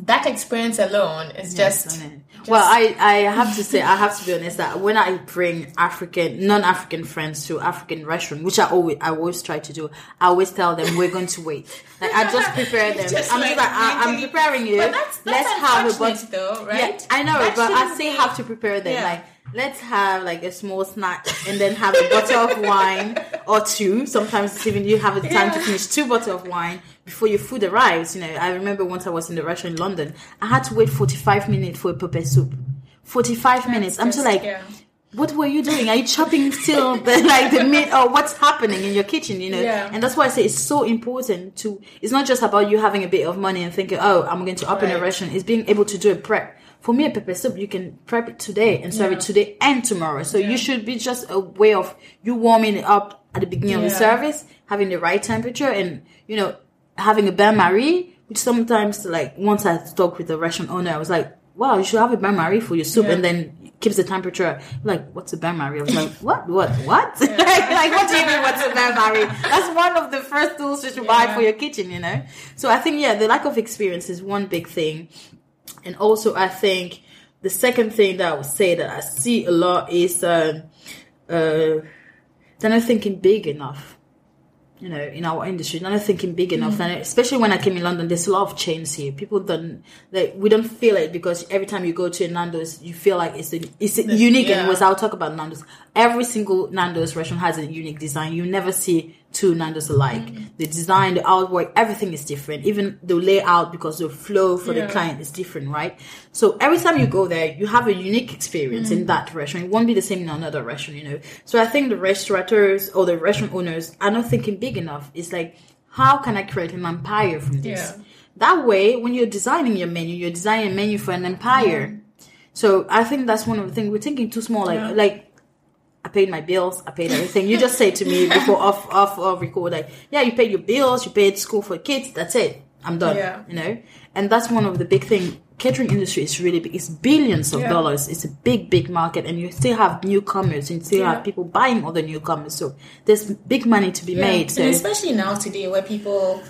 That experience alone is just. I know. well, I, I have to say, I have to be honest that when I bring African, non-African friends to African restaurant, which I always, I always try to do, I always tell them we're going to wait. Like I just prepare them. Just I'm like just like, I, I'm preparing you. That's- that's let's have a bunch. though, right? Yeah, I know, That but I still have to prepare them. Yeah. Like let's have like a small snack and then have a bottle of wine or two. Sometimes it's even you have the time to finish two bottles of wine before your food arrives. You know, I remember once I was in the restaurant in London, I had to wait 45 minutes for a pepper soup. 45 minutes. I'm just- like, yeah. what were you doing? Are you chopping still the like the meat or what's happening in your kitchen? You know, Yeah. and that's why I say it's so important to. It's not just about you having a bit of money and thinking, oh, I'm going to open a restaurant. It's being able to do a prep. For me, a pepper soup, you can prep it today and serve Yeah. it today and tomorrow. So you should be just a way of you warming it up at the beginning of the service, having the right temperature, and you know having a bain marie. Which sometimes, like once I talked with the restaurant owner, I was like, "Wow, you should have a bain marie for your soup," Yeah. and then keeps the temperature. Like, what's a bain marie? I was like, "What? What? What? like, like, what do you mean? What's a bain marie? That's one of the first tools you should buy for your kitchen, you know." So I think yeah, the lack of experience is one big thing. And also, I think the second thing that I would say that I see a lot is um, uh, they're not thinking big enough. You know, in our industry, they're not thinking big enough. And especially when I came in London, there's a lot of chains here. People don't like we don't feel it because every time you go to a Nando's, you feel like it's a, it's a unique. yeah. And was I'll talk about Nando's. Every single Nando's restaurant has a unique design. You never see two Nando's alike. Mm. The design, the artwork, everything is different. Even the layout, because the flow for Yeah. the client is different, right? So every time you go there, you have a unique experience Mm. in that restaurant. It won't be the same in another restaurant, you know. So I think the restaurateurs or the restaurant owners are not thinking big enough. It's like, how can I create an empire from this? Yeah. That way, when you're designing your menu, you're designing a menu for an empire. So I think that's one of the things we're thinking too small. Like, Yeah. like I paid my bills, I paid everything. You just say to me before off off off record, like, yeah, you paid your bills, you paid school for kids, that's it. I'm done. Yeah. You know? And that's one of the big thing. Catering industry is really big. It's billions of Yeah. dollars. It's a big, big market and you still have newcomers and you still Yeah. have people buying other newcomers. So there's big money to be made. So And especially now today where people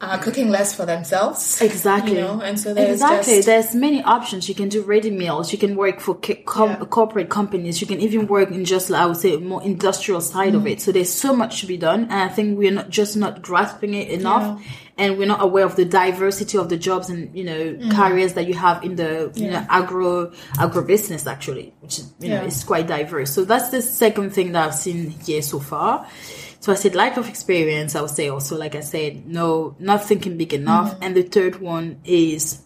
are cooking less for themselves. Exactly. You know, and so there's exactly. just There's many options. You can do ready meals. You can work for com- Yeah. corporate companies. You can even work in just, I would say, more industrial side Mm. of it. So there's so much to be done, and I think we're not just not grasping it enough, and we're not aware of the diversity of the jobs and you know careers that you have in the you Mm. Yeah. know agro agro business actually, which is you know is quite diverse. So that's the second thing that I've seen here so far. So I said lack of experience. I would say also, like I said, no, not thinking big enough. Mm-hmm. And the third one is,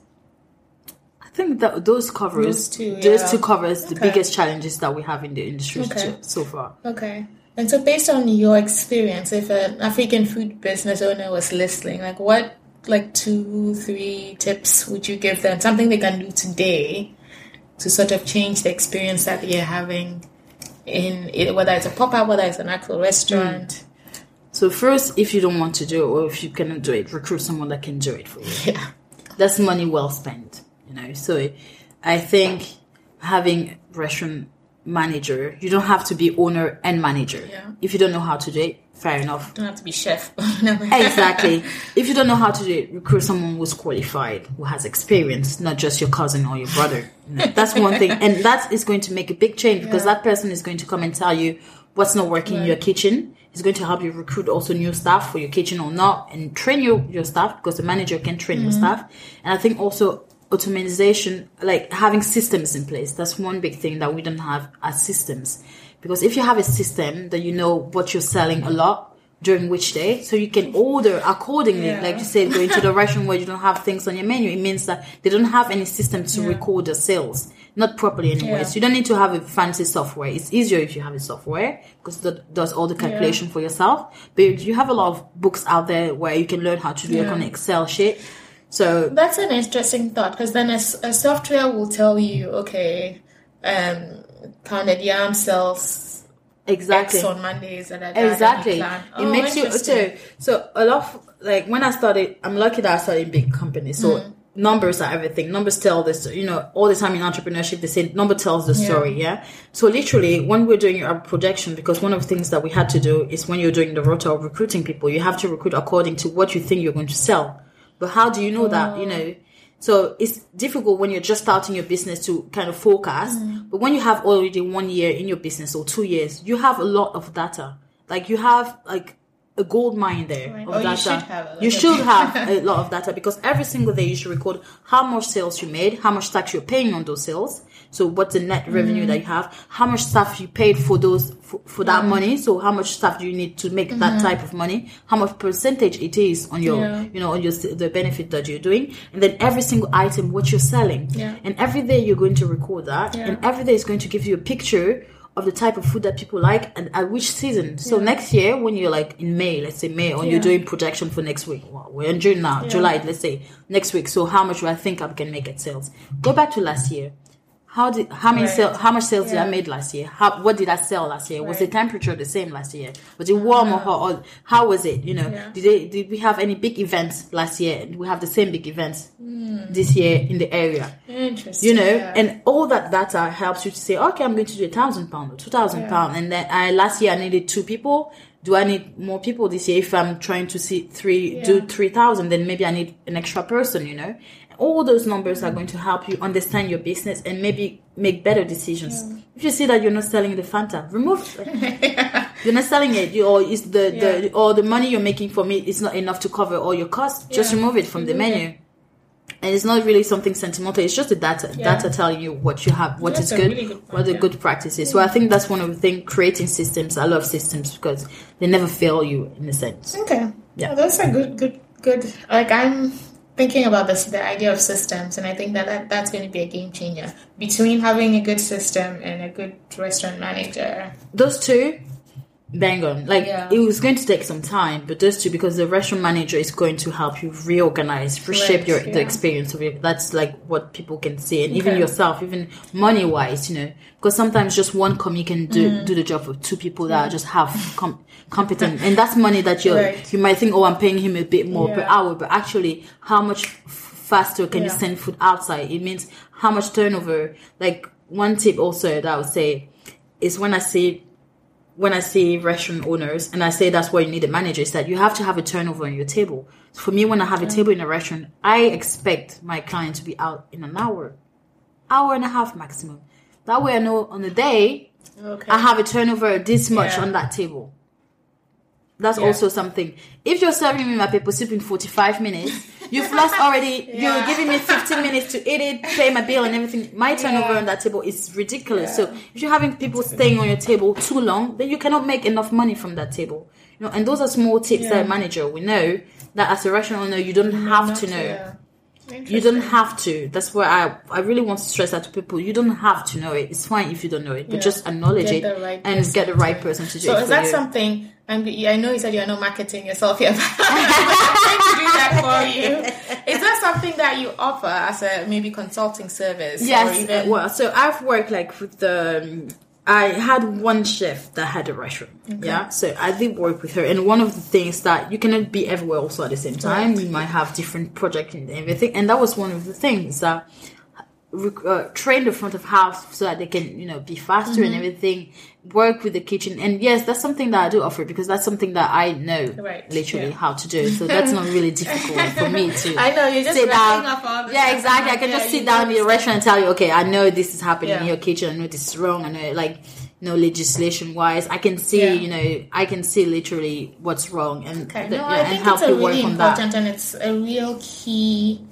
I think that those covers, Those two, those two covers the biggest challenges that we have in the industry Okay. so, far. Okay. And so based on your experience, if an African food business owner was listening, like what like two, three tips would you give them? Something they can do today to sort of change the experience that they're having in it, whether it's a pop up, whether it's an actual restaurant. So first, if you don't want to do it or if you cannot do it, recruit someone that can do it for you. Yeah. that's money well spent you know so i think having restaurant manager you don't have to be owner and manager Yeah. if you don't know how to do it fair enough You Don't have to be chef. exactly if you don't know how to do it recruit someone who's qualified who has experience not just your cousin or your brother You know, that's one thing and that is going to make a big change because Yeah. that person is going to come and tell you what's not working in your kitchen It's going to help you recruit also new staff for your kitchen or not and train your, your staff because the manager can train your mm-hmm. staff. And I think also automation, like having systems in place. That's one big thing that we don't have as systems. Because if you have a system that you know what you're selling a lot during which day, so you can order accordingly. Yeah. Like you said, going to the restaurant where you don't have things on your menu, it means that they don't have any system to Yeah. record the sales. Not properly anyway. Yeah. So you don't need to have a fancy software. It's easier if you have a software because that does all the calculation for yourself. But you have a lot of books out there where you can learn how to do it Yeah. on Excel sheet. So That's an interesting thought because then a software will tell you, okay, um, pounded yam sells exactly. X on Mondays and Exactly. Plan. It Oh, makes you so so a lot of, like when I started I'm lucky that I started in big companies. So Mm. Numbers are everything. Numbers tell this you know, all the time in entrepreneurship they say number tells the story, yeah. So literally when we're doing our projection, because one of the things that we had to do is when you're doing the rota of recruiting people, you have to recruit according to what you think you're going to sell. But how do you know that? You know, So it's difficult when you're just starting your business to kind of forecast. Mm. But when you have already one year in your business or two years, you have a lot of data. Like you have like a gold mine there Right. of Or oh, you should have a lot You of should have a lot of data because every single day you should record how much sales you made, how much tax you're paying on those sales. So what's the net revenue that you mm-hmm. have? How much stuff you paid for those for, for that money? So how much stuff do you need to make that mm-hmm. type of money? How much percentage it is on your Yeah. you know on your the benefit that you're doing, and then every single item what you're selling. Yeah. And every day you're going to record that, Yeah. and every day is going to give you a picture of the type of food that people like and at which season. So next year, when you're like in May, let's say May, or Yeah. you're doing projection for next week. Well, we're in June now, Yeah. July, let's say next week. So how much do I think I can make at sales? Go back to last year. How did how many Right. sale, how much sales did I Yeah. made last year? How what did I sell last year? Was the temperature the same last year? Was it warm or hot? Or how was it? You know, Yeah. did they did we have any big events last year? We have the same big events Hmm. this year in the area? Interesting. you know yeah. and all that data helps you to say okay i'm going to do a thousand pound or two thousand Yeah. pound and then i last year i needed two people do i need more people this year if i'm trying to see three do 3000 then maybe i need an extra person you know all those numbers are going to help you understand your business and maybe make better decisions if you see that you're not selling the fanta remove you're not selling it you, or is the, the or the money you're making for me is not enough to cover all your costs just remove it from the menu and it's not really something sentimental. It's just the data, Yeah. data telling you what you have, what That's is good, really good point, what the yeah. good practices. So I think that's one of the things. Creating systems, I love systems because they never fail you in a sense. Okay. Yeah. Yeah, that's a good, good, good. Like I'm thinking about this, the idea of systems, and I think that, that that's going to be a game changer between having a good system and a good restaurant manager. Those two, bang on. Like Yeah. it was going to take some time, but those two because the restaurant manager is going to help you reorganize, reshape your the experience of it. That's like what people can see, and even yourself, even money wise, you know, because sometimes just one company can do Mm. do the job of two people that are just half com- competent, and that's money that you Right. you might think, oh, I'm paying him a bit more per hour, but actually, how much faster can you send food outside? It means how much turnover. Like one tip also that I would say is when I see when I say restaurant owners, and I say that's why you need a manager, is that you have to have a turnover on your table. For me, when I have a table in a restaurant, I expect my client to be out in an hour, hour and a half maximum. That way, I know on the day Okay. I have a turnover this much Yeah. on that table. That's Yeah. also something. If you're serving me my pepper soup in 45 minutes, you've lost already. You're giving me 15 minutes to eat it, pay my bill, and everything. My turnover Yeah. on that table is ridiculous. Yeah. So if you're having people staying on your table too long, then you cannot make enough money from that table. You know, and those are small tips Yeah. that a manager we know that as a restaurant owner you don't have to know. You don't have to. That's why I I really want to stress that to people. You don't have to know it. It's fine if you don't know it, but Yeah. just acknowledge Get it right and get the right person to do So it is for that you. something? I'm, I know you said you're not marketing yourself yet. but I'm trying to do that for you. Is that something that you offer as a maybe consulting service? or Yes, even- well, so I've worked like with the. Um, I had one chef that had a restaurant. Yeah, so I did work with her, and one of the things that you cannot be everywhere also at the same time. You might have different projects and everything, and that was one of the things that uh, train the front of house so that they can you know be faster and everything. Work with the kitchen, and yes, that's something that I do offer because that's something that I know Right, literally yeah. how to do. So that's not really difficult for me to. I know you're just sit down. rattling off all the Yeah, exactly. I can Yeah, just sit down in your restaurant and tell you, okay, I know this is happening in your kitchen. I know this is wrong. I know, like, you know, legislation wise, I can see, Yeah. you know, I can see literally what's wrong and Okay, the- no, yeah, I and think help it's a you work really on that. important and it's a real key,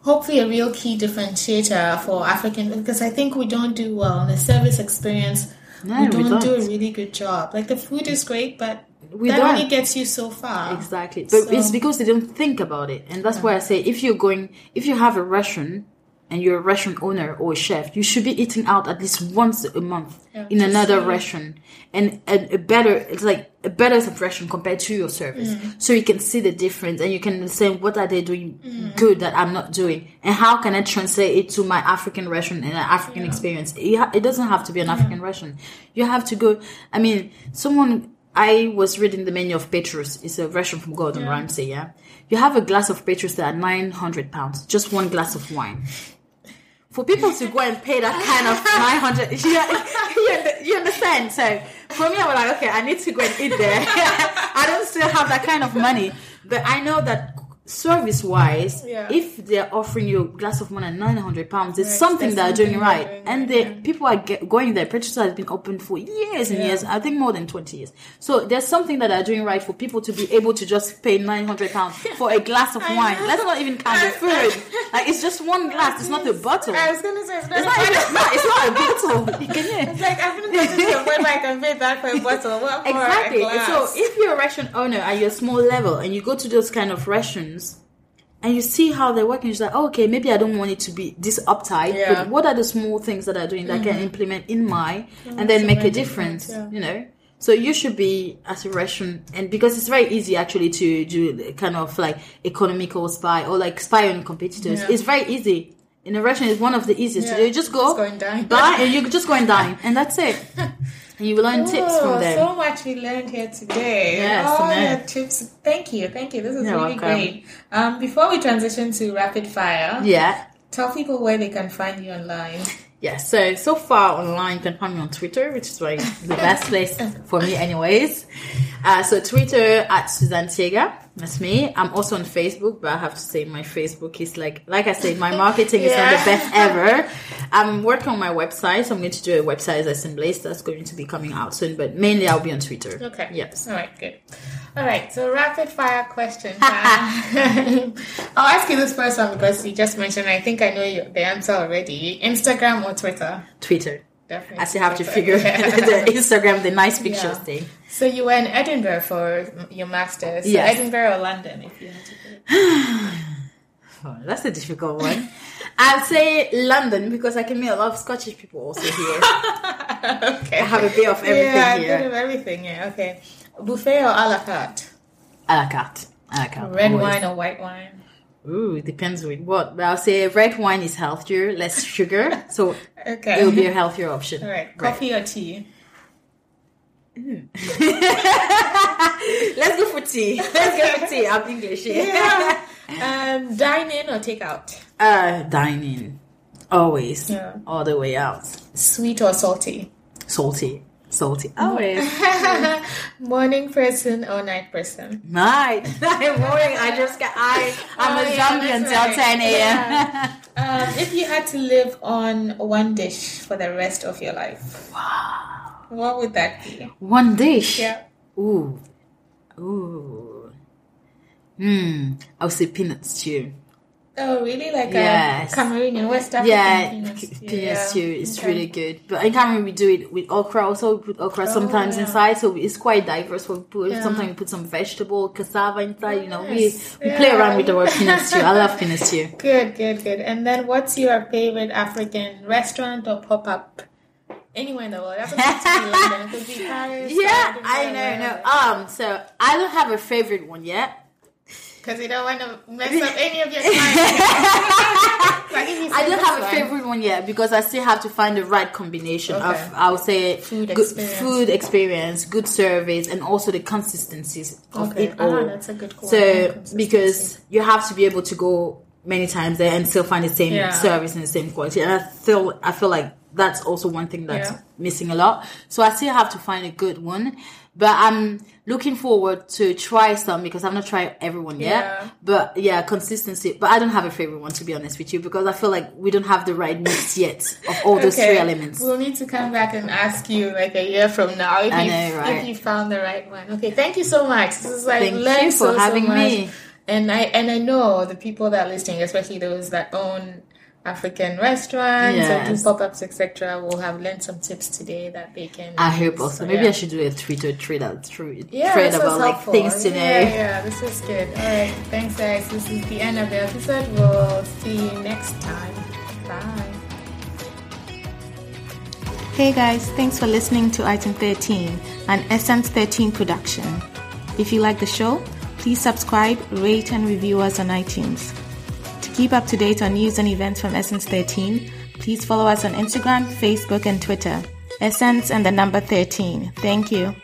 hopefully a real key differentiator for African because I think we don't do well in the service experience. No, we, we don't do a really good job. Like the food is great, but We that don't. only gets you so far. Exactly. But it's because they don't think about it. And that's why I say if you're going, if you have a restaurant and you're a restaurant owner or a chef, you should be eating out at least once a month Yeah, in another see- restaurant and, and a better, it's like a better restaurant compared to your service. Mm. So you can see the difference and you can say, what are they doing Mm. good that I'm not doing? And how can I translate it to my African restaurant and an African experience? It, it doesn't have to be an African restaurant. You have to go, I mean, someone, I was reading the menu of Petrus. It's a restaurant from Gordon Ramsay. Yeah, you have a glass of Petrus that are nine hundred pounds, just one glass of wine. For people to go and pay that kind of nine hundred, you, you, you understand? So for me, I was like, okay, I need to go and eat there. I don't still have that kind of money, but I know that service wise, Yeah. if they're offering you a glass of wine at nine hundred pounds, it's Right, something there's they're doing right. doing and the people are get, going there. Petrosa has been open for years and Yeah. years. I think more than twenty years. So there's something that they're doing right for people to be able to just pay nine hundred pounds for a glass of wine. Let's not even count the food. Like it's just one glass. It's not a bottle. I was gonna say it's not, It's not even. No, it's not a bottle. You can. It's like I've been going to where I can pay that for a bottle. What Exactly. So if you're a restaurant owner at your small level and you go to those kind of restaurants and you see how they're working, you're like, oh, okay, maybe I don't want it to be this uptight, Yeah. but what are the small things that I'm doing that I can implement in my and then make a difference, yeah. you know? So you should be at a restaurant, and because it's very easy actually to do kind of like economical spy or like spy on competitors. Yeah. It's very easy. In a restaurant, it's one of the easiest Yeah. to. You just go, Just go and dine. buy, and you just go and dine, and that's it. You will learn tips Oh, from them. So much we learned here today. Yes, All your tips. Thank you. Thank you. This is You're really welcome. great. Um, before we transition to rapid fire, yeah. tell people where they can find you online. Yeah, so so far online, you can find me on Twitter, which is like the best place for me, anyways. Uh, so Twitter at Suzanne Tiega, that's me. I'm also on Facebook, but I have to say my Facebook is like, like I said, my marketing is not the best ever. I'm working on my website, so I'm going to do a website as in Blaze that's going to be coming out soon, but mainly I'll be on Twitter. Okay. Yes. All right. Good. All right. So rapid fire question. I'll ask you this first one because you just mentioned. I think I know the answer already. Instagram or Twitter? Twitter. Definitely. I still have to figure Yeah. the Instagram, the nice pictures Yeah. thing. So you were in Edinburgh for your masters. So Yes. Edinburgh or London, if you had to pick. Oh, that's a difficult one. I'd say London because I can meet a lot of Scottish people also here. okay. I have a bit of everything yeah, a here. bit of everything. Yeah. Okay. Buffet or a la carte? A la carte. A la carte. Red always. wine or white wine? Ooh, it depends with what. But I'll say red wine is healthier, less sugar, so Okay. it will be a healthier option. All right. Coffee or tea? Let's go for tea. Let's go for tea. I'm English. Yeah. um, dine in or take out? Uh, dining. Always. Yeah. All the way out. Sweet or salty? Salty. Salty. Always. Morning person or night person? Night. Night morning. I just got I I'm Oh, a zombie that's until right. ten AM. Yeah. Um, if you had to live on one dish for the rest of your life, what would that be? One dish. Yeah. Ooh. Ooh. Hmm. I would say peanut stew. Oh, really? Like Yes. a Cameroonian West African Yeah, peanut stew, yeah. is Okay. really good. But in Cameroon, we do it with okra. Also, we put okra sometimes Oh, yeah. inside, so it's quite diverse. We put Yeah. sometimes we put some vegetable, cassava inside. You know, Nice. we we play around with the word peanut stew. I love peanut stew. Good, good, good. And then, what's your favorite African restaurant or pop up? Anywhere in the world. It doesn't to be London. It could be Paris. Yeah, I know, no. Um, so I don't have a favorite one yet. Because you don't want to mess up any of your clients. like if you I don't have a favorite one yet because I still have to find the right combination Okay. of I would say Food good experience. food experience, good service, and also the consistencies of Okay. it all. Ah, that's a good one. So because you have to be able to go many times there and still find the same Yeah. service and the same quality. And I feel I feel like that's also one thing that's Yeah. missing a lot. So I still have to find a good one. But I'm looking forward to try some because I've not tried everyone yet. Yeah. But yeah, consistency. But I don't have a favorite one to be honest with you because I feel like we don't have the right mix yet of all those Okay. three elements. We'll need to come back and ask you like a year from now if, I you, know, right? if you found the right one. Okay, thank you so much. This is like Thank you for so having much. me. And I and I know the people that are listening, especially those that own African restaurants or do pop ups, etc., We'll have learned some tips today that they can. I hope also. So, Maybe yeah. I should do a Twitter thread out through Yeah, thread about like helpful. things to know. Yeah, yeah, this is good. All right, thanks, guys. This is the end of the episode. We'll see you next time. Bye. Hey guys, thanks for listening to Item 13, an Essence 13 production. If you like the show, please subscribe, rate, and review us on iTunes. Keep up to date on news and events from Essence 13, please follow us on Instagram, Facebook, and Twitter. Essence and the number 13. Thank you.